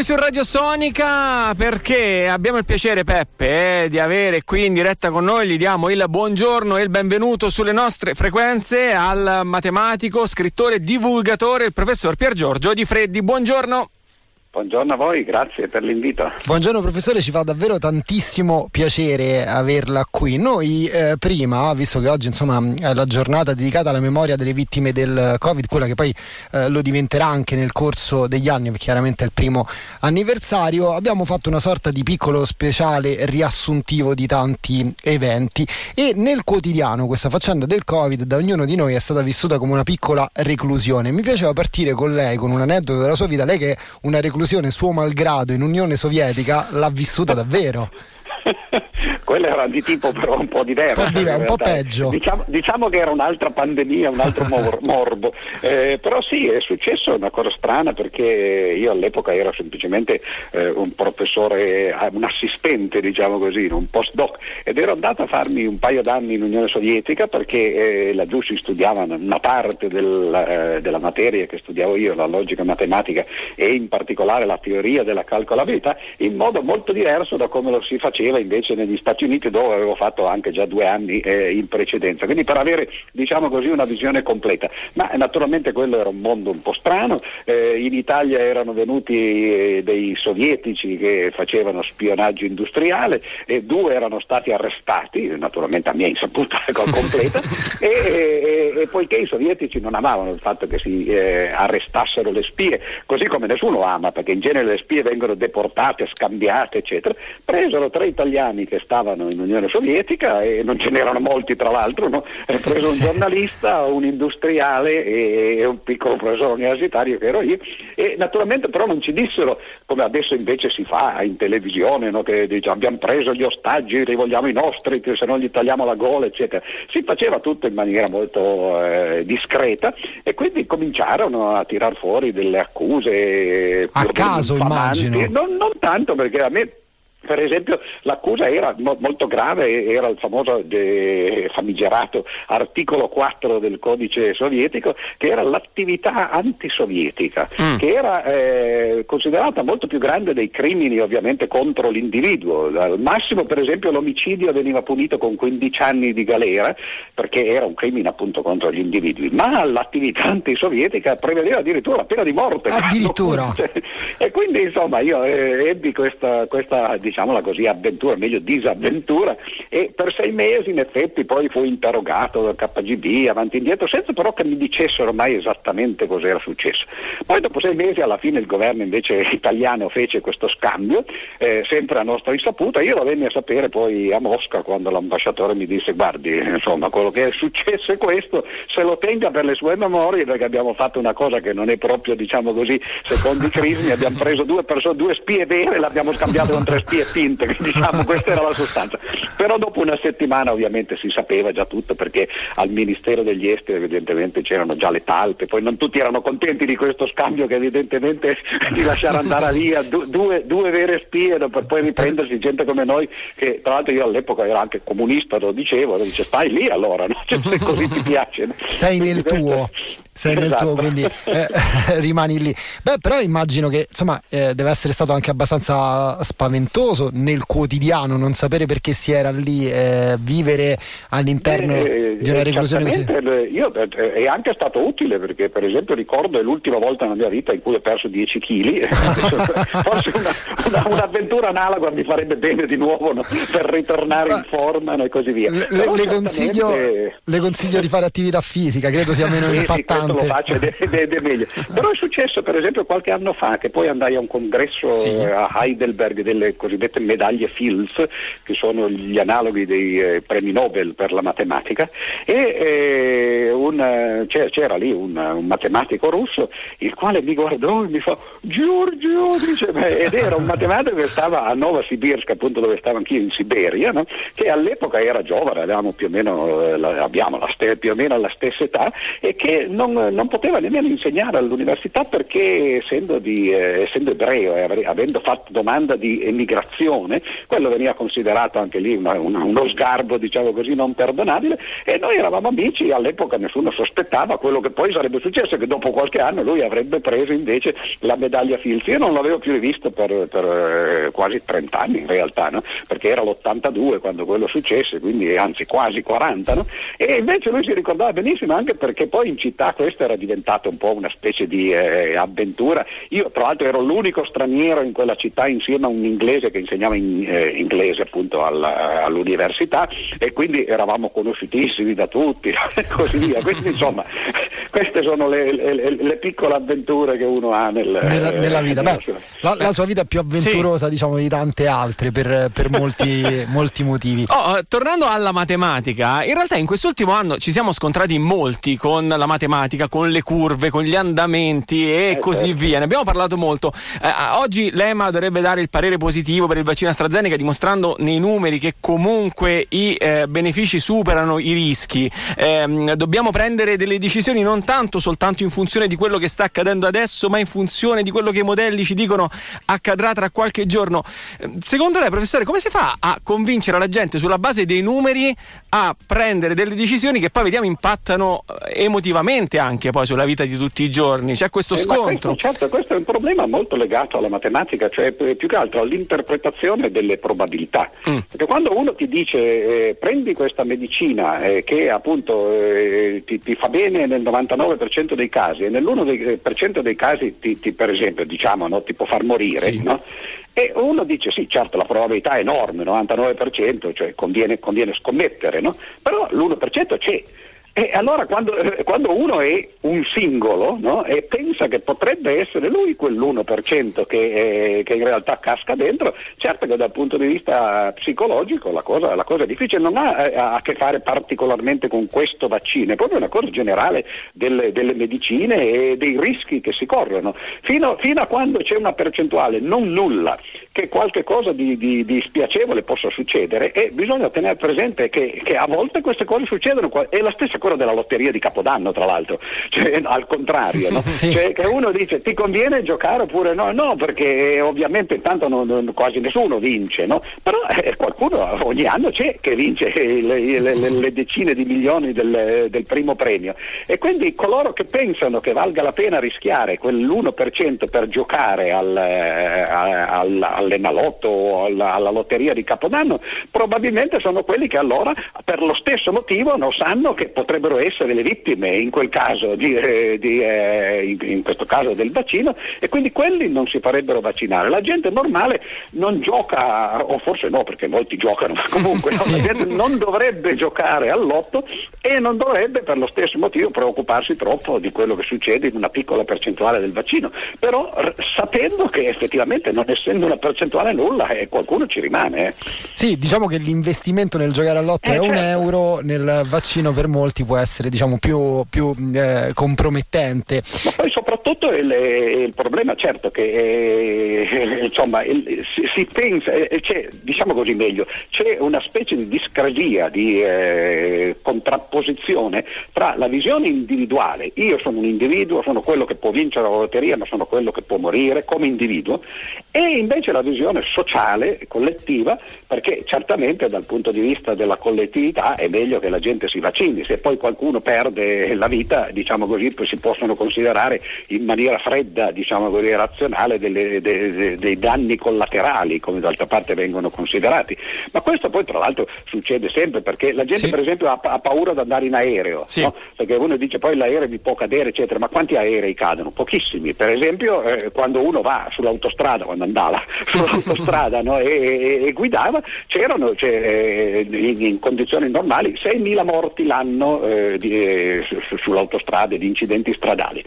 qui su Radio Sonica perché abbiamo il piacere, Peppe, eh, di avere qui in diretta con noi. Gli diamo il buongiorno e il benvenuto sulle nostre frequenze al matematico, scrittore divulgatore, il professor Pier Giorgio Di Freddi. Buongiorno. Buongiorno a voi, grazie per l'invito. Buongiorno professore, ci fa davvero tantissimo piacere averla qui. Noi eh, prima, visto che oggi insomma è la giornata dedicata alla memoria delle vittime del Covid, quella che poi eh, lo diventerà anche nel corso degli anni, perché chiaramente è il primo anniversario, abbiamo fatto una sorta di piccolo speciale riassuntivo di tanti eventi e nel quotidiano questa faccenda del Covid da ognuno di noi è stata vissuta come una piccola reclusione. Mi piaceva partire con lei, con un aneddoto della sua vita, lei che è una reclusione reclusione suo malgrado in Unione Sovietica l'ha vissuta davvero. Quello era di tipo però un po' diverso. Un po', un po peggio. Diciamo, diciamo, che era un'altra pandemia, un altro mor- morbo. Eh, però sì, è successo una cosa strana perché io all'epoca ero semplicemente eh, un professore, eh, un assistente, diciamo così, un postdoc, ed ero andato a farmi un paio d'anni in Unione Sovietica perché eh, laggiù si studiava una parte del, eh, della materia che studiavo io, la logica matematica e in particolare la teoria della calcolabilità, in modo molto diverso da come lo si faceva invece negli Stati Uniti dove avevo fatto anche già due anni eh, in precedenza, quindi per avere diciamo così una visione completa. Ma naturalmente quello era un mondo un po' strano, eh, in Italia erano venuti eh, dei sovietici che facevano spionaggio industriale e due erano stati arrestati, naturalmente a mia insaputa completa, e, e, e, poiché i sovietici non amavano il fatto che si eh, arrestassero le spie, così come nessuno ama, perché in genere le spie vengono deportate, scambiate, eccetera, presero tre italiani che stavano in Unione Sovietica e non ce n'erano molti tra l'altro, no? è preso un giornalista, un industriale e un piccolo professore universitario che ero io e naturalmente però non ci dissero come adesso invece si fa in televisione no? che diciamo, abbiamo preso gli ostaggi, li vogliamo i nostri, se no gli tagliamo la gola eccetera. Si faceva tutto in maniera molto eh, discreta e quindi cominciarono a tirar fuori delle accuse a caso immagino non, non tanto perché a me per esempio l'accusa era mo- molto grave, era il famoso de- famigerato articolo 4 del codice sovietico, che era l'attività antisovietica, mm. che era eh, considerata molto più grande dei crimini ovviamente contro l'individuo. Al massimo per esempio l'omicidio veniva punito con 15 anni di galera, perché era un crimine appunto contro gli individui, ma l'attività antisovietica prevedeva addirittura la pena di morte. Addirittura. e quindi insomma io eh, ebbi questa, questa diciamola così, avventura, meglio disavventura, e per sei mesi in effetti poi fu interrogato dal KGB avanti e indietro, senza però che mi dicessero mai esattamente cos'era successo. Poi dopo sei mesi alla fine il governo invece italiano fece questo scambio, eh, sempre a nostra insaputa, io lo venni a sapere poi a Mosca quando l'ambasciatore mi disse guardi, insomma, quello che è successo è questo, se lo tenga per le sue memorie perché abbiamo fatto una cosa che non è proprio, diciamo così, secondo i crismi, abbiamo preso due persone, due spie vere l'abbiamo scambiato con tre spie e tinte, diciamo, questa era la sostanza. Però dopo una settimana ovviamente si sapeva già tutto perché al Ministero degli Esteri evidentemente c'erano già le talpe, poi non tutti erano contenti di questo scambio che evidentemente di lasciare andare via du- due, due, vere spie per poi riprendersi gente come noi, che tra l'altro io all'epoca ero anche comunista, lo dicevo, lo dice stai lì allora, no? cioè, se così ti piace. Sei quindi nel questo... tuo sei esatto. nel tuo, quindi eh, rimani lì. Beh, però immagino che insomma eh, deve essere stato anche abbastanza spaventoso nel quotidiano non sapere perché si era lì, eh, vivere all'interno eh, di una reclusione così. Io, eh, è anche stato utile perché, per esempio, ricordo è l'ultima volta nella mia vita in cui ho perso 10 kg. Forse una, una, un'avventura analoga mi farebbe bene di nuovo no? per ritornare in forma e così via. Le, le, consiglio, le, consiglio, di fare attività fisica, credo sia meno impattante lo faccio ed è, ed è, meglio. Però è successo per esempio qualche anno fa che poi andai a un congresso sì. a Heidelberg delle cosiddette medaglie Fields, che sono gli analoghi dei eh, premi Nobel per la matematica, e eh, un, c'era, c'era, lì un, un, matematico russo il quale mi guardò e mi fa Giorgio, dice, beh, ed era un matematico che stava a Novosibirsk, appunto dove stavo anch'io in Siberia, no? che all'epoca era giovane, avevamo più o meno, eh, abbiamo la, più o meno la stessa età e che non non, poteva nemmeno insegnare all'università perché essendo, di, eh, essendo ebreo e avendo fatto domanda di emigrazione, quello veniva considerato anche lì una, una, uno sgarbo diciamo così non perdonabile e noi eravamo amici, all'epoca nessuno sospettava quello che poi sarebbe successo, che dopo qualche anno lui avrebbe preso invece la medaglia Fields. Io non l'avevo più rivisto per, per eh, quasi 30 anni in realtà, no? perché era l'82 quando quello successe, quindi anzi quasi 40, no? e invece lui si ricordava benissimo anche perché poi in città questo era diventato un po' una specie di eh, avventura. Io tra l'altro ero l'unico straniero in quella città insieme a un inglese che insegnava in, eh, inglese appunto alla, all'università e quindi eravamo conosciutissimi da tutti e così via. Quindi insomma queste sono le, le, le, piccole avventure che uno ha nel, nella, nella, vita. Beh, la, la, sua vita è più avventurosa sì. diciamo di tante altre per, per molti, molti, motivi. Oh, eh, tornando alla matematica, in realtà in quest'ultimo anno ci siamo scontrati molti con la matematica, con le curve, con gli andamenti e eh, così certo. via. Ne abbiamo parlato molto. Eh, oggi l'EMA dovrebbe dare il parere positivo per il vaccino AstraZeneca dimostrando nei numeri che comunque i eh, benefici superano i rischi. Ehm, dobbiamo prendere delle decisioni non tanto soltanto in funzione di quello che sta accadendo adesso, ma in funzione di quello che i modelli ci dicono accadrà tra qualche giorno. Ehm, secondo lei, professore, come si fa a convincere la gente sulla base dei numeri a prendere delle decisioni che poi vediamo impattano eh, emotivamente anche poi sulla vita di tutti i giorni? C'è questo eh, scontro. Questo, certo, questo è un problema molto legato alla matematica, cioè più che altro all'interpretazione delle probabilità. Mm. Perché quando uno ti dice eh, prendi questa medicina eh, che appunto eh, ti, ti, fa bene nel 99% dei casi e nell'1% eh, dei casi ti, ti, per esempio diciamo no, ti può far morire, sì. no? E uno dice sì, certo la probabilità è enorme, 99%, cioè conviene, conviene scommettere, no? però l'1% c'è. E allora quando, eh, quando, uno è un singolo no, e pensa che potrebbe essere lui quell'1% che, eh, che, in realtà casca dentro, certo che dal punto di vista psicologico la cosa, la cosa è difficile, non ha eh, a che fare particolarmente con questo vaccino, è proprio una cosa generale delle, delle medicine e dei rischi che si corrono. Fino, fino, a quando c'è una percentuale non nulla che qualche cosa di, di, di spiacevole possa succedere e bisogna tenere presente che, che a volte queste cose succedono, è la stessa cosa della lotteria di Capodanno, tra l'altro, cioè, al contrario, no? sì. cioè, che uno dice ti conviene giocare oppure no? No, perché eh, ovviamente intanto non, non, quasi nessuno vince, no? però eh, qualcuno ogni anno c'è che vince le, le, le, le decine di milioni del, del, primo premio e quindi coloro che pensano che valga la pena rischiare quell'1% per giocare al, eh, al, all'Enalotto o alla, alla lotteria di Capodanno probabilmente sono quelli che allora per lo stesso motivo non sanno che potrebbero essere le vittime in quel caso, di, eh, di, eh, in, in, questo caso del vaccino e quindi quelli non si farebbero vaccinare. La gente normale non gioca, o forse no perché molti giocano, ma comunque sì. no, la gente non dovrebbe giocare all'otto e non dovrebbe per lo stesso motivo preoccuparsi troppo di quello che succede in una piccola percentuale del vaccino, però r- sapendo che effettivamente non essendo una percentuale nulla eh, qualcuno ci rimane. Eh. Sì, diciamo che l'investimento nel giocare all'otto è certo. un euro, nel vaccino per molti può essere diciamo, più, più eh, compromettente. Ma poi soprattutto il, il problema certo che eh, insomma, il, si, si, pensa, eh, c'è, diciamo così meglio, c'è una specie di discrasia, di eh, contrapposizione tra la visione individuale, io sono un individuo, sono quello che può vincere la lotteria ma sono quello che può morire come individuo, e invece la visione sociale, collettiva, perché certamente dal punto di vista della collettività è meglio che la gente si vaccini, se poi qualcuno perde la vita, diciamo così, si possono considerare in maniera fredda, diciamo così, razionale delle, de, de, dei danni collaterali, come d'altra parte vengono considerati. Ma questo poi tra l'altro succede sempre perché la gente sì. per esempio ha, ha, paura di andare in aereo, sì. no? perché uno dice poi l'aereo mi può cadere, eccetera, ma quanti aerei cadono? Pochissimi. Per esempio eh, quando uno va sull'autostrada, quando andava sull'autostrada no? e, e, e, guidava, c'erano cioè, in, in, condizioni normali 6.000 morti l'anno eh, di, eh, su, sull'autostrada di incidenti stradali.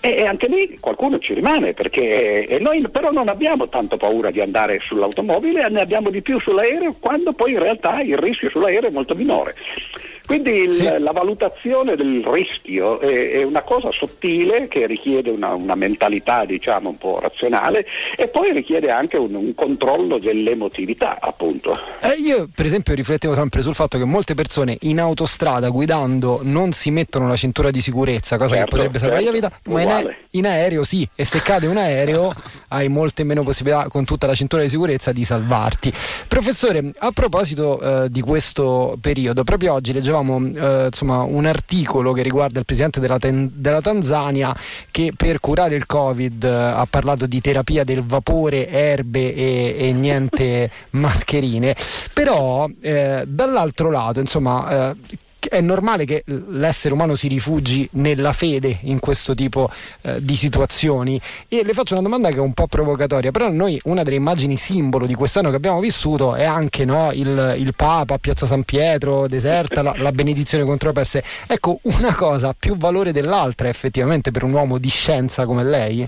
E, e, anche lì qualcuno ci rimane perché eh, noi però non abbiamo tanto paura di andare sull'automobile, ne abbiamo di più sull'aereo quando poi in realtà il rischio sull'aereo è molto minore. Quindi il, sì. la valutazione del rischio è, è, una cosa sottile che richiede una, una mentalità diciamo un po' razionale e poi richiede anche un, un controllo dell'emotività appunto. Eh, io per esempio riflettevo sempre sul fatto che molte persone in autostrada guidando non si mettono la cintura di sicurezza, cosa certo, che potrebbe salvare certo, la vita, ma in, in, aereo sì, e se cade un aereo hai molte meno possibilità con tutta la cintura di sicurezza di salvarti. Professore, a proposito eh, di questo periodo, proprio oggi leggevamo eh, insomma, un articolo che riguarda il presidente della, ten- della Tanzania che per curare il Covid eh, ha parlato di terapia del vapore, erbe e, e niente mascherine. Però eh, dall'altro lato, insomma, eh, è normale che l'essere umano si rifugi nella fede in questo tipo eh, di situazioni. E le faccio una domanda che è un po' provocatoria però noi una delle immagini simbolo di quest'anno che abbiamo vissuto è anche no, il, il, Papa Piazza San Pietro deserta la, la benedizione contro la peste. Ecco una cosa ha più valore dell'altra effettivamente per un uomo di scienza come lei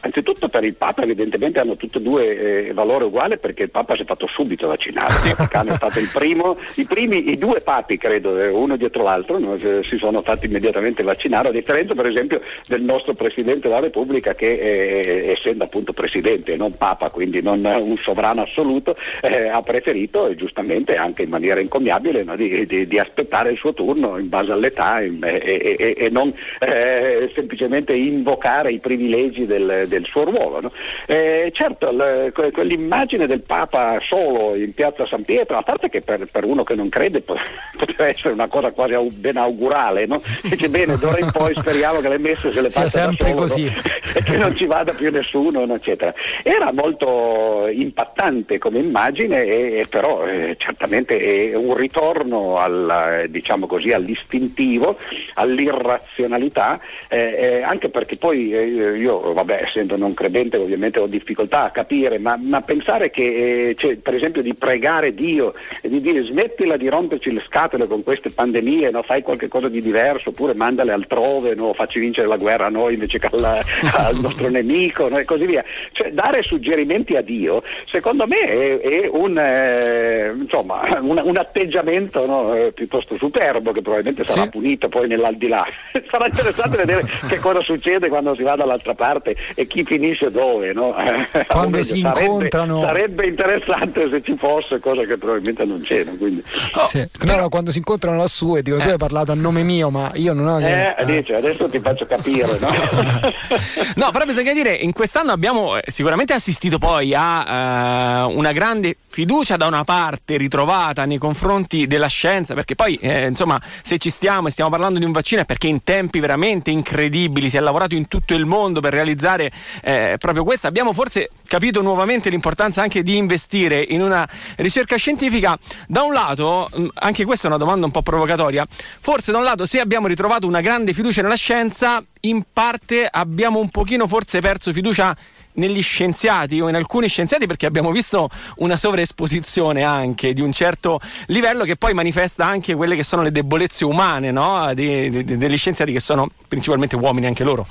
Anzitutto per il Papa evidentemente hanno tutti e due eh, valore uguale perché il Papa si è fatto subito vaccinare, sì. il Vaticano è stato il primo, i primi, i due papi credo, eh, uno dietro l'altro, no, si sono fatti immediatamente vaccinare, a differenza per esempio del nostro Presidente della Repubblica che eh, essendo appunto Presidente e non Papa, quindi non un sovrano assoluto, eh, ha preferito e giustamente anche in maniera incommiabile no, di, di, di, aspettare il suo turno in base all'età e, e, e non eh, semplicemente invocare i privilegi del del, suo ruolo. No? Eh, certo, le, quell'immagine del Papa solo in piazza San Pietro, a parte che per, per uno che non crede potrebbe essere una cosa quasi ben augurale, no? dice bene, d'ora in poi speriamo che le messe se le faccia sempre solo, così. No? e che non ci vada più nessuno, eccetera. Era molto impattante come immagine, e, e però eh, certamente è un ritorno al, diciamo così, all'istintivo, all'irrazionalità, eh, eh, anche perché poi eh, io, vabbè, essendo non credente ovviamente ho difficoltà a capire, ma, ma pensare che eh, cioè, per esempio di pregare Dio e di dire smettila di romperci le scatole con queste pandemie, no? fai qualcosa di diverso oppure mandale altrove, no? facci vincere la guerra a noi invece che alla, al nostro nemico no? e così via. Cioè, dare suggerimenti a Dio secondo me è, è un, eh, insomma, un, un, atteggiamento eh, piuttosto superbo che probabilmente sarà sì. punito poi nell'aldilà. sarà interessante vedere che cosa succede quando si va dall'altra parte e chi finisce dove. No? Quando si sarebbe, incontrano. Sarebbe interessante se ci fosse, cosa che probabilmente non c'è. Quindi... Oh, sì. no, no, quando si incontrano lassù e dico eh. tu hai parlato a nome mio, ma io non ho. Che... Eh, dice, adesso ti faccio capire. No? no, però bisogna dire, in quest'anno abbiamo eh, sicuramente assistito poi a uh, una grande fiducia da una parte ritrovata nei confronti della scienza, perché poi eh, insomma se ci stiamo e stiamo parlando di un vaccino è perché in tempi veramente incredibili si è lavorato in tutto il mondo per realizzare eh, proprio questo. Abbiamo forse capito nuovamente l'importanza anche di investire in una ricerca scientifica. Da un lato, mm, anche questa è una domanda un po' provocatoria, forse da un lato se abbiamo ritrovato una grande fiducia nella scienza, in parte abbiamo un pochino forse perso fiducia negli scienziati o in alcuni scienziati perché abbiamo visto una sovraesposizione anche di un certo livello che poi manifesta anche quelle che sono le debolezze umane no? di, di, degli scienziati che sono principalmente uomini anche loro.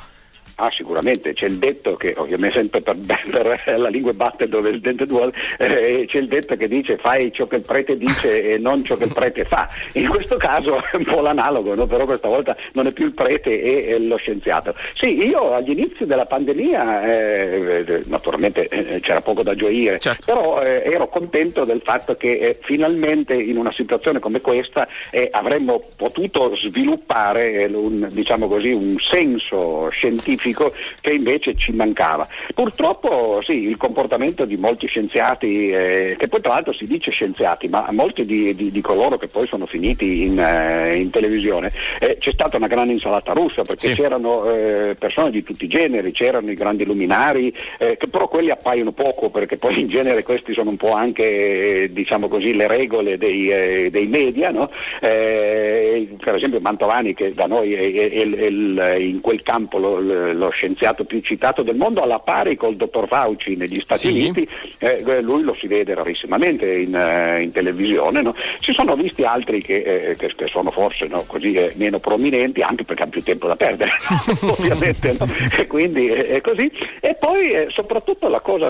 Ah, sicuramente, c'è il detto che ovviamente sempre per, per la lingua batte dove il dente duole, eh, c'è il detto che dice fai ciò che il prete dice e non ciò che il prete fa. In questo caso è un po' l'analogo, no? però questa volta non è più il prete e, lo scienziato. Sì, io agli inizi della pandemia, eh, eh naturalmente eh, c'era poco da gioire, certo. però eh, ero contento del fatto che eh, finalmente in una situazione come questa avremmo potuto sviluppare un, diciamo così, un senso scientifico scientifico che invece ci mancava. Purtroppo sì, il comportamento di molti scienziati, eh, che poi tra l'altro si dice scienziati, ma molti di, di, di coloro che poi sono finiti in, eh, in televisione, eh, c'è stata una grande insalata russa perché sì. c'erano eh, persone di tutti i generi, c'erano i grandi luminari, eh, che però quelli appaiono poco perché poi in genere questi sono un po' anche diciamo così, le regole dei, eh, dei media. No? per esempio Mantovani che da noi è, è, è, in quel campo lo, lo scienziato più citato del mondo, alla pari col dottor Fauci negli Stati sì. Uniti, eh, lui lo si vede rarissimamente in, uh, in televisione. No? Ci sono visti altri che, eh, che, che sono forse no, così, eh, meno prominenti, anche perché hanno più tempo da perdere, ovviamente, no? e quindi è così. E poi eh, soprattutto la cosa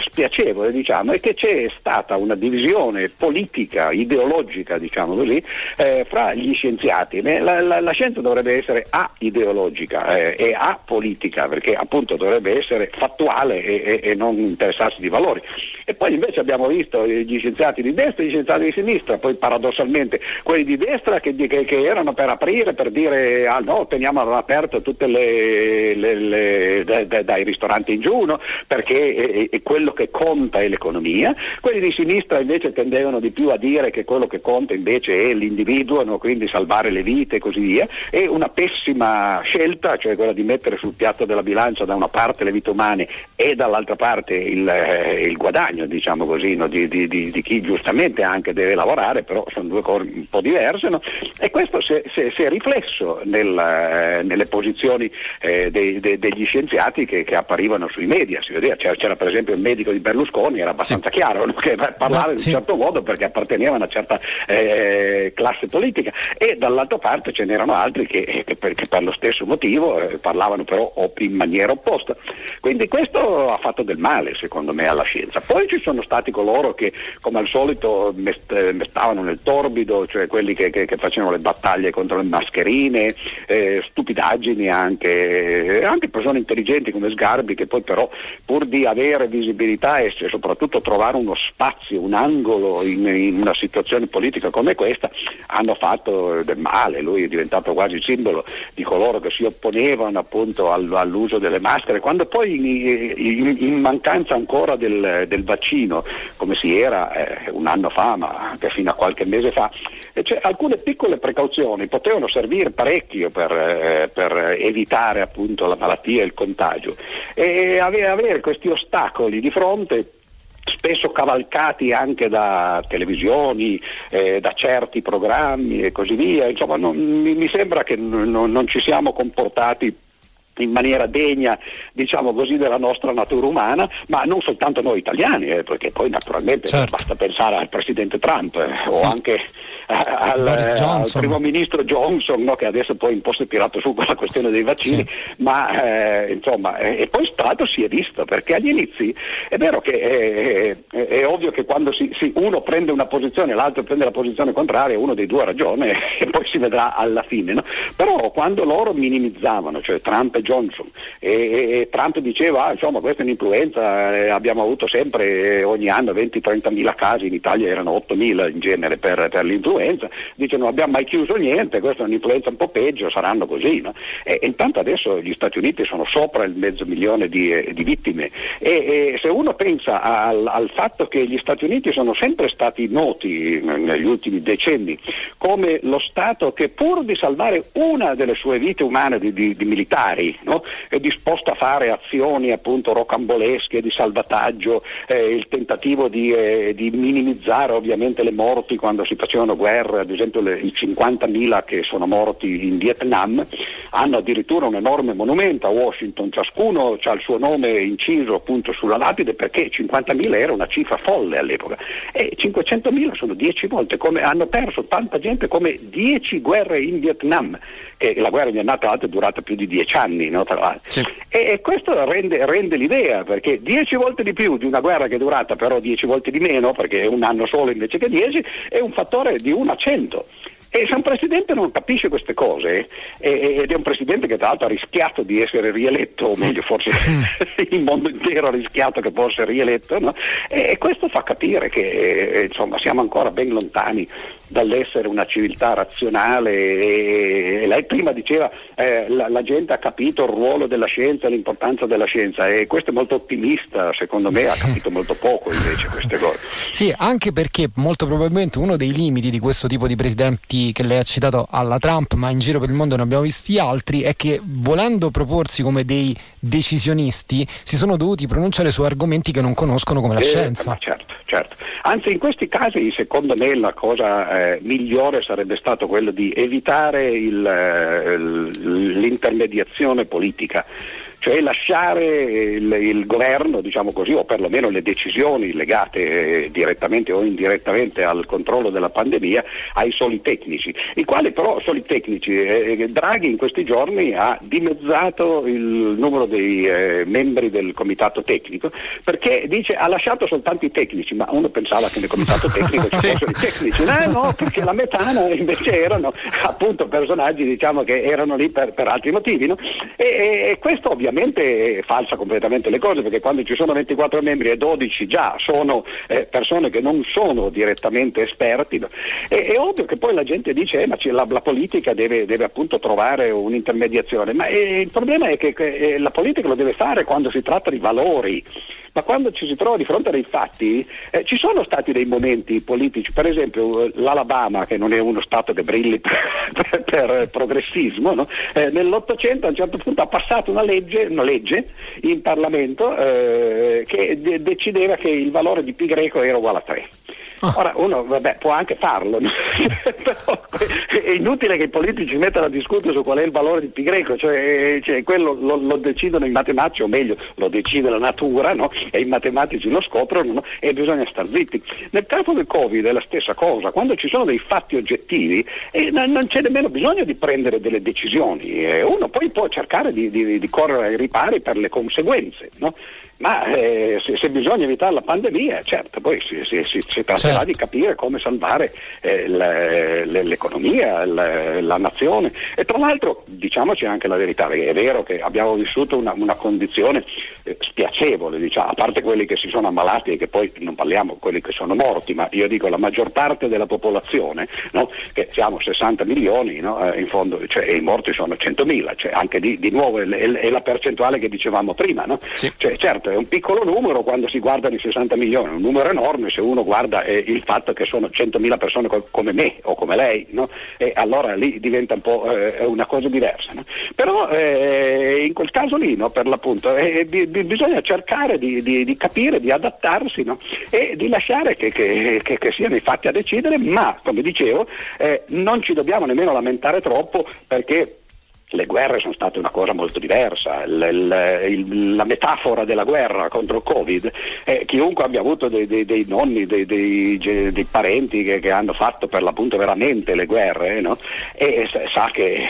spiacevole diciamo, è che c'è stata una divisione politica, ideologica, diciamo così, eh, fra gli scienziati. La, la, la, scienza dovrebbe essere a ideologica eh, e a politica, perché appunto dovrebbe essere fattuale e, e, e, non interessarsi di valori. E poi invece abbiamo visto gli scienziati di destra e gli scienziati di sinistra, poi paradossalmente quelli di destra che, che, che erano per aprire, per dire ah no, teniamo aperto tutte le, le, le dai, dai ristoranti in giù, no? perché è, è quello che conta è l'economia, quelli di sinistra invece tendevano di più a dire che quello che conta invece è l'individuo, no? quindi salvare le vite e così via, e una pessima scelta, cioè quella di mettere sul piatto della bilancia da una parte le vite umane e dall'altra parte il, eh, il guadagno, diciamo così, no? di, di, di, di, chi giustamente anche deve lavorare, però sono due cose un po' diverse, no? e questo si è, riflesso nel, eh, nelle posizioni eh, dei, dei, degli scienziati che, che, apparivano sui media, si vedeva, c'era, c'era, per esempio il medico di Berlusconi, era abbastanza sì. chiaro che parlava in un certo modo perché apparteneva a una certa eh, classe politica e dall'altra parte ce n'erano altri che, che, per, che per, lo stesso motivo eh, parlavano però in maniera opposta. Quindi questo ha fatto del male secondo me alla scienza. Poi ci sono stati coloro che come al solito mestavano nel torbido, cioè quelli che, che facevano le battaglie contro le mascherine, eh, stupidaggini anche, anche persone intelligenti come Sgarbi che poi però pur di avere visibilità e soprattutto trovare uno spazio, un angolo in, in una situazione politica come questa hanno fatto del male, lui è diventato quasi simbolo di coloro che si opponevano appunto all'uso delle maschere, quando poi in, mancanza ancora del, del, vaccino, come si era eh, un anno fa, ma anche fino a qualche mese fa, cioè, alcune piccole precauzioni potevano servire parecchio per, eh, per evitare appunto la malattia e il contagio e avere questi ostacoli di fronte spesso cavalcati anche da televisioni, eh, da certi programmi e così via. Insomma, non, mi, sembra che n- non ci siamo comportati in maniera degna diciamo così, della nostra natura umana, ma non soltanto noi italiani, eh, perché poi naturalmente certo. basta pensare al presidente Trump eh, o anche al, al, primo ministro Johnson no, che adesso poi un po' si è tirato su con la questione dei vaccini, sì. ma eh, insomma, eh, e poi l'altro si è visto perché agli inizi è vero che è, è, è ovvio che quando si, si, uno prende una posizione e l'altro prende la posizione contraria, uno dei due ha ragione e poi si vedrà alla fine, no? però quando loro minimizzavano, cioè Trump e Johnson, e, e Trump diceva ah, insomma questa è un'influenza, eh, abbiamo avuto sempre eh, ogni anno 20-30 mila casi, in Italia erano 8 mila in genere per, per l'influenza, un'influenza, dice non abbiamo mai chiuso niente, questa è un'influenza un po' peggio, saranno così. No? E, e, intanto adesso gli Stati Uniti sono sopra il mezzo milione di, eh, di vittime e, e, se uno pensa al, al, fatto che gli Stati Uniti sono sempre stati noti negli ultimi decenni come lo Stato che pur di salvare una delle sue vite umane di, di, di militari no? è disposto a fare azioni appunto rocambolesche di salvataggio, eh, il tentativo di, eh, di minimizzare ovviamente le morti quando si facevano guerre guerre, ad esempio le, i 50.000 che sono morti in Vietnam, hanno addirittura un enorme monumento a Washington, ciascuno ha il suo nome inciso appunto sulla lapide perché 50.000 era una cifra folle all'epoca. E 500.000 sono 10 volte, come, hanno perso tanta gente come 10 guerre in Vietnam, e la guerra in Vietnam tra l'altro è durata più di 10 anni, no, sì. e, e, questo rende, rende l'idea perché 10 volte di più di una guerra che è durata però 10 volte di meno, perché è un anno solo invece che 10, è un fattore di 1 a 100. E se un presidente non capisce queste cose, eh, ed è un presidente che tra l'altro ha rischiato di essere rieletto, o meglio forse il mondo intero ha rischiato che fosse rieletto, no? e, questo fa capire che eh, insomma, siamo ancora ben lontani dall'essere una civiltà razionale. E, lei prima diceva eh, la, la, gente ha capito il ruolo della scienza e l'importanza della scienza e questo è molto ottimista, secondo me ha capito molto poco invece queste cose. Sì, anche perché molto probabilmente uno dei limiti di questo tipo di presidenti che lei ha citato alla Trump, ma in giro per il mondo ne abbiamo visti altri, è che volendo proporsi come dei decisionisti si sono dovuti pronunciare su argomenti che non conoscono come la Eh, scienza. certo, certo. Anzi, in questi casi, secondo me, la cosa eh, migliore sarebbe stato quello di evitare il, eh, l'intermediazione politica. Cioè lasciare il, il governo, diciamo così, o perlomeno le decisioni legate eh, direttamente o indirettamente al controllo della pandemia ai soli tecnici, i quali però soli tecnici. eh, Draghi in questi giorni ha dimezzato il numero dei eh, membri del comitato tecnico perché dice ha lasciato soltanto i tecnici, ma uno pensava che nel comitato tecnico ci fossero i tecnici, no, no, perché la metà no, invece erano appunto personaggi diciamo che erano lì per, per altri motivi. no? E, e- e questo ovviamente falsa completamente le cose perché quando ci sono 24 membri e 12 già sono eh, persone che non sono direttamente esperti? E- è ovvio che poi la gente dice eh, ma la, la politica deve, deve appunto trovare un'intermediazione, ma eh, il problema è che, che, eh, la politica lo deve fare quando si tratta di valori. Ma quando ci si trova di fronte a dei fatti, eh, ci sono stati dei momenti politici, per esempio eh, l'Alabama, che non è uno Stato che brilli per, per- per progressismo, no? Eh, nell'Ottocento a un certo punto ha passato una legge, una legge in Parlamento eh, che de- decideva che il valore di pi greco era uguale a 3. Ora uno vabbè, può anche farlo, però è inutile che i politici mettano a discutere su qual è il valore di pi greco, cioè, eh, cioè, quello lo, lo decidono i matematici, o meglio lo decide la natura no? e i matematici lo scoprono no? e bisogna star zitti. Nel caso del Covid è la stessa cosa, quando ci sono dei fatti oggettivi eh, non c'è nemmeno bisogno di prendere delle decisioni, eh, uno poi può cercare di, di- di correre ai ripari per le conseguenze. no? Ma eh, se, se bisogna evitare la pandemia, certo, poi si, si- si- si tratterà Certo. di capire come salvare eh, le- le- l'economia, le- la nazione. E tra l'altro diciamoci anche la verità, perché è vero che abbiamo vissuto una, una condizione eh, spiacevole, diciamo, a parte quelli che si sono ammalati e che poi non parliamo quelli che sono morti, ma io dico la maggior parte della popolazione, no? che siamo 60 milioni, no? Eh, in fondo, cioè, e i morti sono 100.000, cioè, anche di, di nuovo è, è- è la percentuale che dicevamo prima. no? Sì. Cioè, certo, è un piccolo numero quando si guardano i 60 milioni, è un numero enorme se uno guarda eh, il fatto che sono 100.000 persone co- come me o come lei, no? e allora lì diventa un po' eh, una cosa diversa. no? Però eh, in quel caso lì, no, per l'appunto, eh, bi- bi- bisogna cercare di, di- di capire, di adattarsi e di lasciare che, che- che- che siano i fatti a decidere, ma come dicevo eh, non ci dobbiamo nemmeno lamentare troppo perché le guerre sono state una cosa molto diversa, il- il- il- la metafora della guerra contro il Covid, eh, chiunque abbia avuto dei, dei- dei nonni, dei, dei- parenti che, che hanno fatto per l'appunto veramente le guerre, no? e sa- sa che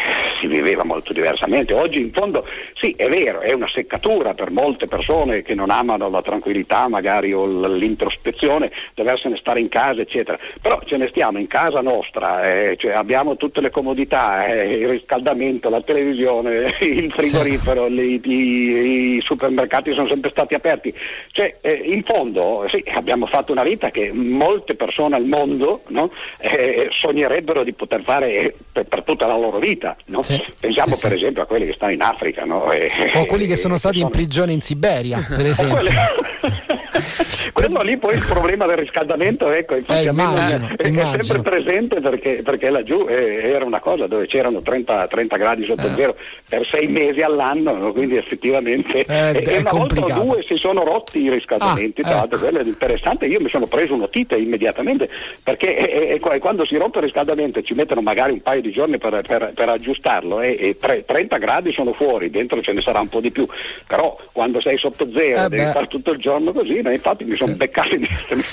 si viveva molto diversamente. Oggi in fondo sì, è vero, è una seccatura per molte persone che non amano la tranquillità magari o l'introspezione, doversene stare in casa, eccetera, però ce ne stiamo in casa nostra, eh, cioè abbiamo tutte le comodità, eh, il riscaldamento, la televisione, il frigorifero, li- i, i supermercati sono sempre stati aperti. Cioè, eh, in fondo sì, abbiamo fatto una vita che molte persone al mondo no, eh, sognerebbero di poter fare per, per tutta la loro vita. no? Sì, Pensiamo sì, per sì. esempio a quelli che stanno in Africa. no? E- O quelli che sono e- stati in sono- prigione in Siberia, per esempio. quello... Lì poi il problema del riscaldamento ecco, infatti Eh, immagino, è, è immagino. sempre presente perché, perché laggiù eh, era una cosa dove c'erano 30, 30 gradi sotto Eh. zero per sei mesi all'anno, no? quindi effettivamente Eh, e- è e una volta complicato. o due si sono rotti i riscaldamenti, Ah, tra l'altro ecco. quello è interessante, io mi sono preso un'otite immediatamente perché eh, eh, quando si rompe il riscaldamento ci mettono magari un paio di giorni per, per- per aggiustarlo eh, e tre- 30 gradi sono fuori, dentro ce ne sarà un po' di più, però quando sei sotto zero devi stare tutto il giorno così, no? infatti mi sono Sì. beccato in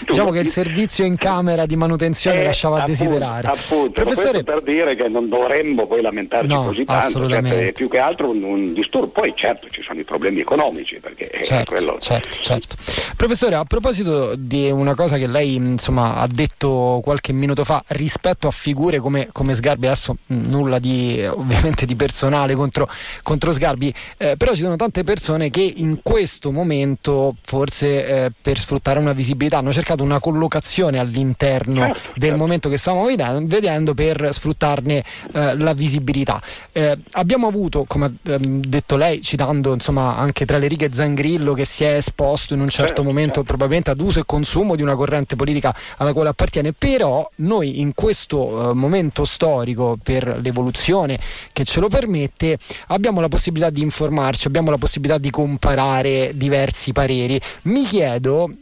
Diciamo che il servizio in camera di manutenzione Eh, lasciava a appunto, desiderare. Appunto, Professore, per dire che non dovremmo poi lamentarci No, così tanto, certo, più che altro un, un disturbo. Poi certo ci sono i problemi economici, perché eh, Certo, quello... certo, certo. Professore, a proposito di una cosa che lei insomma, ha detto qualche minuto fa rispetto a figure come, come Sgarbi, adesso mh, nulla di ovviamente di personale contro, contro Sgarbi, eh, però ci sono tante persone che in questo momento forse eh, per sfruttare una visibilità, hanno cercato una collocazione all'interno certo, del certo. momento che stavamo vedendo per sfruttarne eh, la visibilità. Eh, abbiamo avuto, come ha ehm, detto lei, citando insomma anche tra le righe Zangrillo che si è esposto in un certo, certo momento certo. probabilmente ad uso e consumo di una corrente politica alla quale appartiene, però noi in questo eh, momento storico per l'evoluzione che ce lo permette abbiamo la possibilità di informarci, abbiamo la possibilità di comparare diversi pareri. Mi chiedo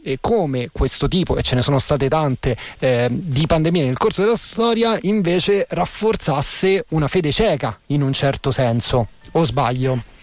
eh, come questo tipo, e ce ne sono state tante, eh, di pandemie nel corso della storia invece rafforzasse una fede cieca in un certo senso, o sbaglio?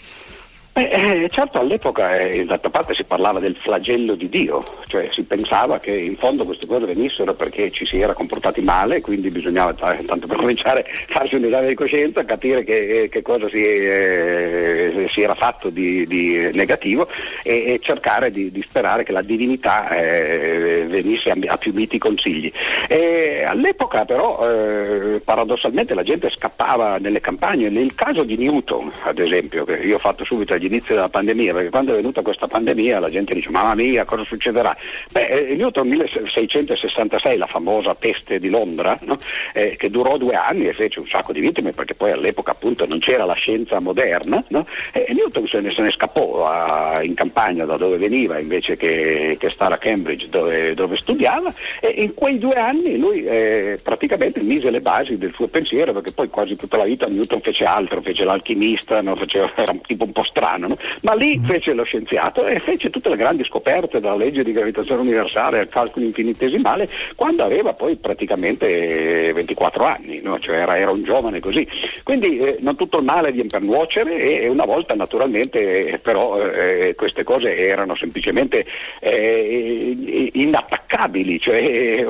Eh, eh, certo all'epoca eh, d'altra parte si parlava del flagello di Dio, cioè si pensava che in fondo queste cose venissero perché ci si era comportati male, quindi bisognava tanto per cominciare farsi un esame di coscienza, capire che, eh, che cosa si, eh, si, era fatto di, di negativo e, e cercare di, di, sperare che la divinità eh, venisse a, a, più miti consigli. E all'epoca però paradossalmente la gente scappava nelle campagne, nel caso di Newton ad esempio, che io ho fatto subito agli inizi della pandemia, perché quando è venuta questa pandemia la gente dice mamma mia cosa succederà? Beh, eh, Newton 1666, la famosa peste di Londra, no? eh, che durò due anni e fece un sacco di vittime perché poi all'epoca appunto non c'era la scienza moderna, no? e Newton se ne, se ne scappò a, in campagna da dove veniva invece che, che stare a Cambridge dove, dove, studiava e in quei due anni lui eh, praticamente mise le basi del suo pensiero perché poi quasi tutta la vita Newton fece altro, fece l'alchimista, no? Faceva, era tipo un po' strano strano, no? ma lì mm. fece lo scienziato e fece tutte le grandi scoperte dalla legge di gravitazione universale al calcolo infinitesimale quando aveva poi praticamente 24 anni, no? cioè era, era, un giovane così. Quindi eh, non tutto il male viene per nuocere e, una volta naturalmente eh, però eh, queste cose erano semplicemente eh, inattaccabili, cioè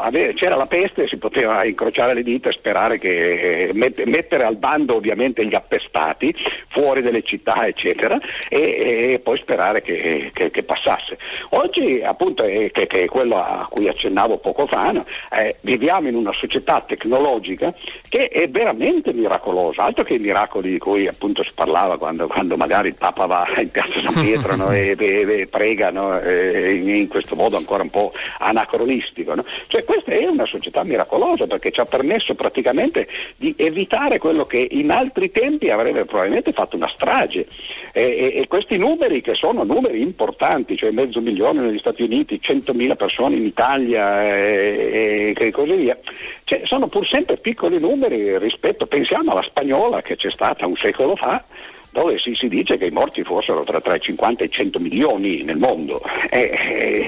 aveva, c'era la peste e si poteva incrociare le dita e sperare che eh, mettere al bando ovviamente gli appestati fuori dalle città eccetera, e, e poi sperare che, che, che, passasse. Oggi appunto, è, che, che, è quello a cui accennavo poco fa, no? eh, viviamo in una società tecnologica che è veramente miracolosa, altro che i miracoli di cui appunto si parlava quando, quando magari il Papa va in piazza San Pietro no? e, e, e, prega no? in, in, questo modo ancora un po' anacronistico. Cioè questa è una società miracolosa perché ci ha permesso praticamente di evitare quello che in altri tempi avrebbe probabilmente fatto una strage. E, e, e, questi numeri che sono numeri importanti, cioè mezzo milione negli Stati Uniti, 100.000 persone in Italia e, e così via, cioè, sono pur sempre piccoli numeri rispetto, pensiamo alla spagnola che c'è stata un secolo fa, dove si, si, dice che i morti fossero tra, tra, i 50 e i 100 milioni nel mondo. Eh,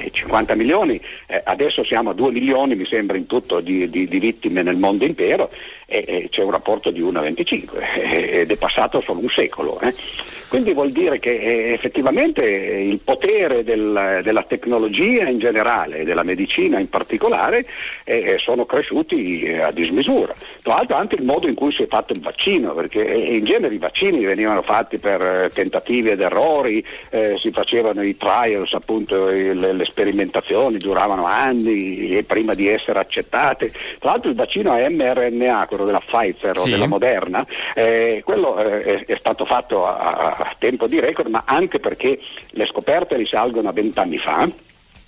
eh, 50 milioni, eh, adesso siamo a 2 milioni mi sembra in tutto di, di, di vittime nel mondo intero e c'è un rapporto di 1 a 25 eh, ed è passato solo un secolo. Eh. Quindi vuol dire che eh, effettivamente il potere del, della tecnologia in generale e della medicina in particolare eh, sono cresciuti eh, a dismisura. Tra l'altro anche il modo in cui si è fatto il vaccino, perché eh, in genere i vaccini venivano fatti per eh, tentativi ed errori, eh, si facevano i trials, appunto le, le, sperimentazioni duravano anni prima di essere accettate. Tra l'altro il vaccino a mRNA, quello della Pfizer sì. o della Moderna, quello è, è, stato fatto a, a tempo di record, ma anche perché le scoperte risalgono a vent'anni fa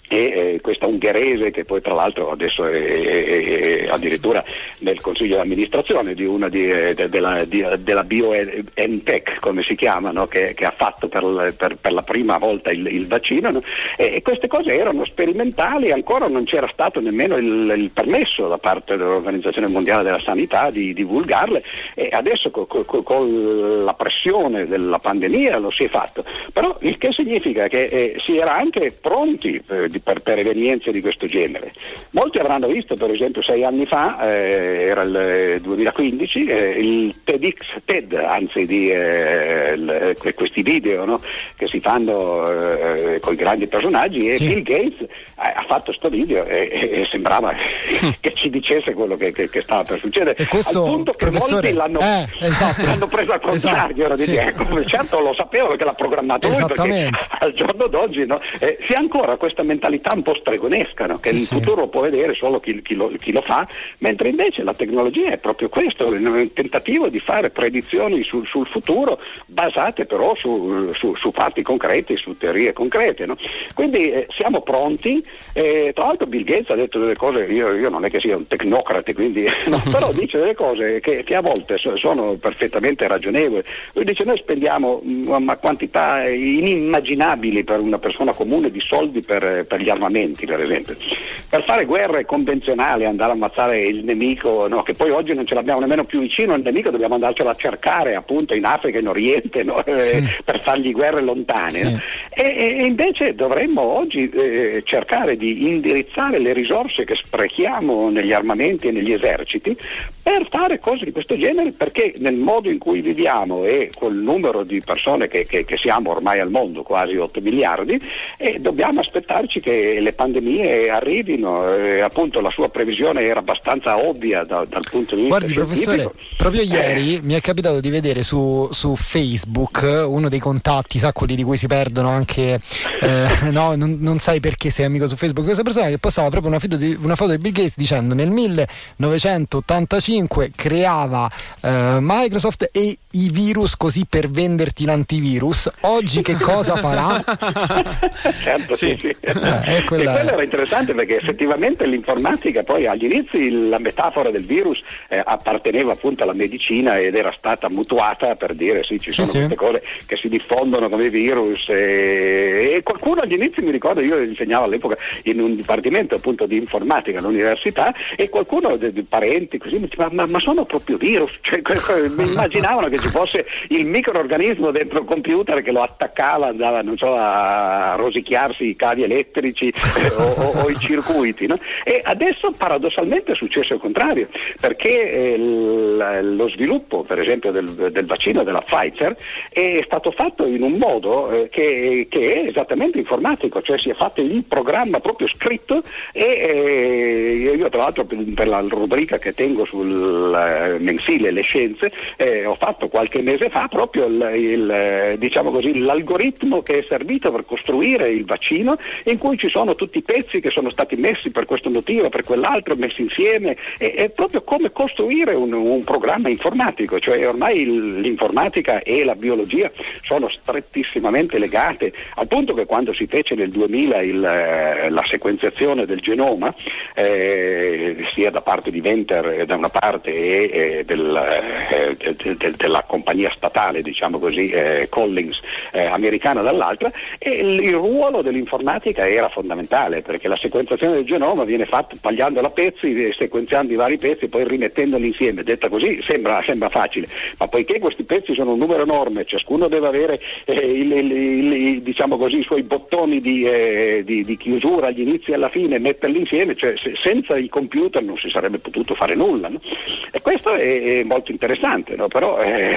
e eh, questa ungherese che poi tra l'altro adesso è, è, è addirittura nel consiglio di amministrazione di una di, eh, de, della, di, della BioNTech come si chiama no? che, che, ha fatto per, per, per, la prima volta il, il vaccino no? e, e, queste cose erano sperimentali ancora non c'era stato nemmeno il, il, permesso da parte dell'Organizzazione Mondiale della Sanità di divulgarle e adesso con co, co, co la pressione della pandemia lo si è fatto però il che significa che eh, si era anche pronti eh, di, per, per, evenienze di questo genere. Molti avranno visto per esempio sei anni fa, eh, era il 2015, eh, il TEDx TED, anzi di eh, il, questi video no? che si fanno eh, con i grandi personaggi e sì. Bill Gates eh, ha fatto questo video e, e, sembrava che ci dicesse quello che, che, che, stava per succedere. E questo, al punto che molti l'hanno, eh, esatto. l'hanno preso al contrario, esatto. sì. ecco, certo lo sapevo perché l'ha programmato lui perché al giorno d'oggi no? si ha ancora questa mentalità un po' stregonesca, no? che sì, il futuro sì. può vedere solo chi, chi, lo, chi, lo, fa, mentre invece la tecnologia è proprio questo, il tentativo di fare predizioni sul, sul futuro basate però su, su, su, fatti concreti, su teorie concrete. No? Quindi eh, siamo pronti, eh, tra l'altro Bill Gates ha detto delle cose, io, io non è che sia un tecnocrate, quindi, no, però dice delle cose che, che a volte sono perfettamente ragionevoli. Lui dice noi spendiamo una quantità inimmaginabili per una persona comune di soldi per, per gli armamenti, per esempio. Per fare guerre convenzionali, andare a ammazzare il nemico, no, che poi oggi non ce l'abbiamo nemmeno più vicino al nemico, dobbiamo andarcelo a cercare appunto in Africa, in Oriente, no, eh, per fargli guerre lontane. Sì. No? E, e, invece dovremmo oggi eh, cercare di indirizzare le risorse che sprechiamo negli armamenti e negli eserciti per fare cose di questo genere perché nel modo in cui viviamo e col numero di persone che, che, che siamo ormai al mondo, quasi 8 miliardi, eh, dobbiamo aspettarci che le pandemie arrivino. Eh, appunto la sua previsione era abbastanza ovvia da, dal punto di vista Guardi professore, proprio eh. ieri mi è capitato di vedere su, su, Facebook uno dei contatti, sa quelli di cui si perdono anche, eh, no, non, non, sai perché sei amico su Facebook, questa persona che postava proprio una foto di, una foto di Bill Gates dicendo nel 1985 2005 creava eh, Microsoft e i virus così per venderti l'antivirus. Oggi che cosa farà? certo, sì. sì. Eh, quella... E quello era interessante perché effettivamente l'informatica poi agli inizi la metafora del virus eh, apparteneva appunto alla medicina ed era stata mutuata per dire sì, ci sono sì, queste sì. cose che si diffondono come virus e... e qualcuno agli inizi mi ricordo, io insegnavo all'epoca in un dipartimento appunto di informatica all'università e qualcuno dei parenti così mi diceva ma, ma, sono proprio virus, cioè, mi immaginavano che ci fosse il microorganismo dentro il computer che lo attaccava, andava so, a rosicchiarsi i cavi elettrici eh, o, o, o, i circuiti. No? E adesso paradossalmente è successo il contrario, perché eh, lo sviluppo per esempio del, del, vaccino della Pfizer è stato fatto in un modo eh, che, che, è esattamente informatico, cioè si è fatto il programma proprio scritto e eh, io tra l'altro per, per la rubrica che tengo sul eh, mensile Le Scienze, eh, ho fatto qualche mese fa proprio il, il, eh, diciamo così, l'algoritmo che è servito per costruire il vaccino, in cui ci sono tutti i pezzi che sono stati messi per questo motivo, per quell'altro, messi insieme, è, è proprio come costruire un, un, programma informatico, cioè ormai l'informatica e la biologia sono strettissimamente legate, al punto che quando si fece nel 2000 il, la sequenziazione del genoma, eh, sia da parte di Venter da una parte, e, del, eh, de, de, della compagnia statale, diciamo così, eh, Collins eh, americana dall'altra, e il, il, ruolo dell'informatica era fondamentale perché la sequenziazione del genoma viene fatta tagliando a pezzi, sequenziando i vari pezzi e poi rimettendoli insieme. Detta così sembra, sembra, facile, ma poiché questi pezzi sono un numero enorme, ciascuno deve avere eh, il, il, diciamo così, i suoi bottoni di, eh, di, di, chiusura agli inizi e alla fine, metterli insieme, cioè se, senza i computer non si sarebbe potuto fare nulla. No? E questo è, molto interessante, no? però eh,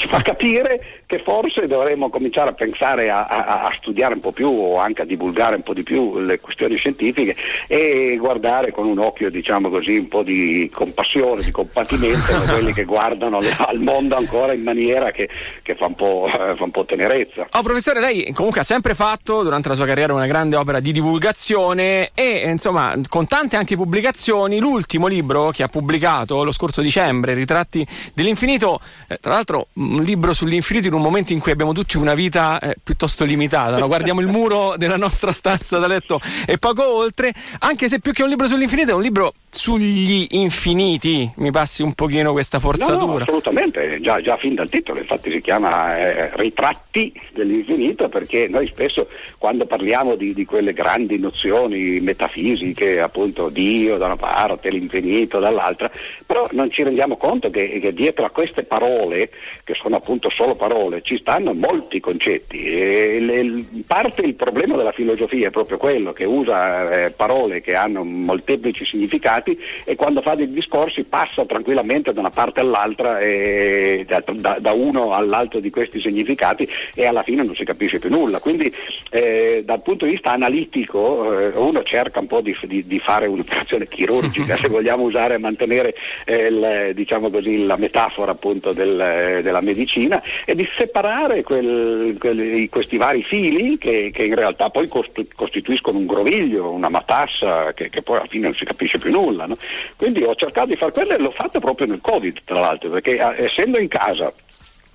ci fa capire che forse dovremmo cominciare a pensare a, a, a, studiare un po' più o anche a divulgare un po' di più le questioni scientifiche e guardare con un occhio, diciamo così, un po' di compassione, di compatimento da quelli che guardano al mondo ancora in maniera che, che fa, un eh, fa, un po', tenerezza. Oh, professore, lei comunque ha sempre fatto durante la sua carriera una grande opera di divulgazione e insomma con tante anche pubblicazioni, l'ultimo libro che ha pubblicato lo scorso dicembre, Ritratti dell'infinito, eh, tra l'altro un libro sull'infinito in un momento in cui abbiamo tutti una vita eh, piuttosto limitata, no? guardiamo il muro della nostra stanza da letto e poco oltre, anche se più che un libro sull'infinito è un libro sugli infiniti, mi passi un pochino questa forzatura. No, no assolutamente, già, già, fin dal titolo, infatti si chiama eh, Ritratti dell'infinito perché noi spesso quando parliamo di, di, quelle grandi nozioni metafisiche, appunto Dio da una parte, l'infinito dall'altra, però non ci rendiamo conto che, che dietro a queste parole, che sono appunto solo parole, ci stanno molti concetti e le, parte il problema della filosofia è proprio quello che usa eh, parole che hanno molteplici significati e quando fa dei discorsi passa tranquillamente da una parte all'altra e da, da, da uno all'altro di questi significati e alla fine non si capisce più nulla. Quindi eh, dal punto di vista analitico eh, uno cerca un po' di, di, di fare un'operazione chirurgica, se vogliamo usare e mantenere eh, il, diciamo così, la metafora appunto del, della medicina e di separare quel, quel, questi vari fili che, che, in realtà poi costituiscono un groviglio, una matassa che, che, poi alla fine non si capisce più nulla. No? Quindi ho cercato di fare quello e l'ho fatto proprio nel Covid tra l'altro perché essendo in casa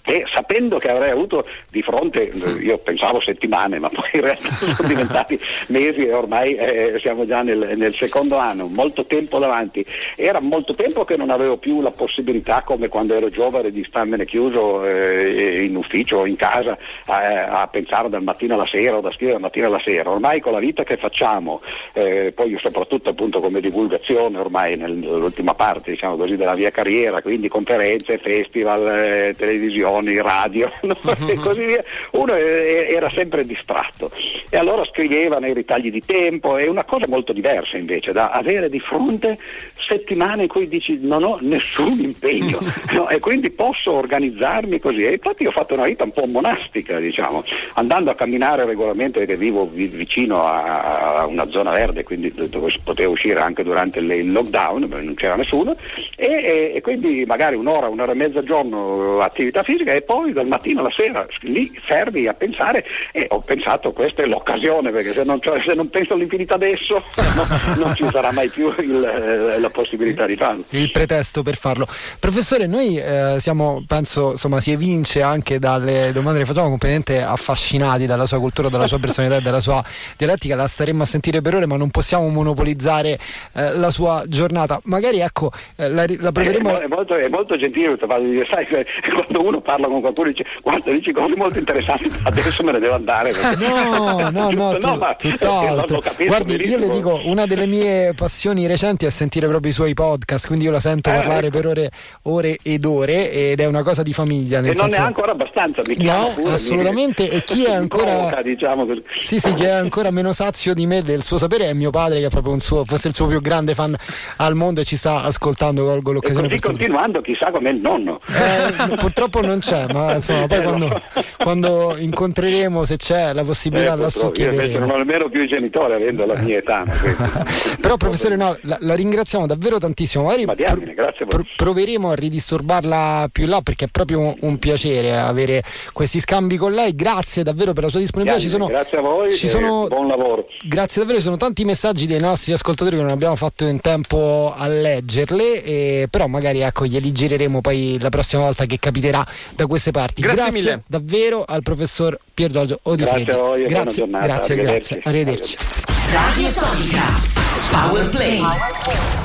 e sapendo che avrei avuto di fronte, io pensavo settimane, ma poi in realtà sono diventati mesi e ormai eh, siamo già nel, nel, secondo anno, molto tempo davanti. Era molto tempo che non avevo più la possibilità, come quando ero giovane, di starmene chiuso eh, in ufficio o in casa a, a, pensare dal mattino alla sera o da scrivere dal mattino alla sera. Ormai con la vita che facciamo, eh, poi soprattutto appunto come divulgazione ormai nell'ultima parte diciamo così, della mia carriera, quindi conferenze, festival, eh, televisione, televisioni, radio no? e così via, uno era sempre distratto e allora scriveva nei ritagli di tempo, è una cosa molto diversa invece da avere di fronte settimane in cui dici non ho nessun impegno no? e quindi posso organizzarmi così e infatti ho fatto una vita un po' monastica diciamo, andando a camminare regolarmente perché vivo vicino a una zona verde quindi dove potevo uscire anche durante il lockdown, non c'era nessuno e, e, e quindi magari un'ora, un'ora e mezza al giorno attività fisica musica e poi dal mattino alla sera lì fermi a pensare e ho pensato questa è l'occasione perché se non, cioè, se non penso all'infinito adesso no, non ci sarà mai più il, eh, la possibilità di farlo. Il pretesto per farlo. Professore, noi eh, siamo, penso, insomma, si evince anche dalle domande che facciamo completamente affascinati dalla sua cultura, dalla sua personalità e dalla sua dialettica, la staremmo a sentire per ore ma non possiamo monopolizzare eh, la sua giornata. Magari ecco, eh, la, la proveremo... È, molto, è molto gentile, sai, quando uno parla con qualcuno e dice guarda dici cose molto interessanti adesso me ne devo andare. No no no, tu, no tutt'altro guardi io le dico una delle mie passioni recenti è sentire proprio i suoi podcast quindi io la sento eh, parlare ecco. per ore, ore ed ore ed è una cosa di famiglia nel e senso... non è ancora abbastanza mi no pure, assolutamente mi... e chi è ancora Provoca, diciamo sì sì chi è ancora meno sazio di me del suo sapere è mio padre che è proprio un suo forse il suo più grande fan al mondo e ci sta ascoltando colgo l'occasione e così continuando chissà come il nonno. Eh, purtroppo non c'è, ma insomma, poi quando, quando, incontreremo, se c'è la possibilità, eh, lassù chiederemo. non ho nemmeno più i genitori avendo la mia età. Però, professore, no, la, la, ringraziamo davvero tantissimo. Magari diamine, grazie pro, proveremo a ridisturbarla più là perché è proprio un, un, piacere avere questi scambi con lei. Grazie davvero per la sua disponibilità. Diamine, sono, grazie a voi ci sono, buon lavoro. Grazie davvero, ci sono tanti messaggi dei nostri ascoltatori che non abbiamo fatto in tempo a leggerle, eh, però magari ecco, glieli gireremo poi la prossima volta che capiterà da queste parti. Grazie, grazie mille. davvero al professor Pier Giorgio Odifredi. Grazie a voi, grazie, grazie, arrivederci. grazie. Arrivederci. Radio Sonica. Power Play.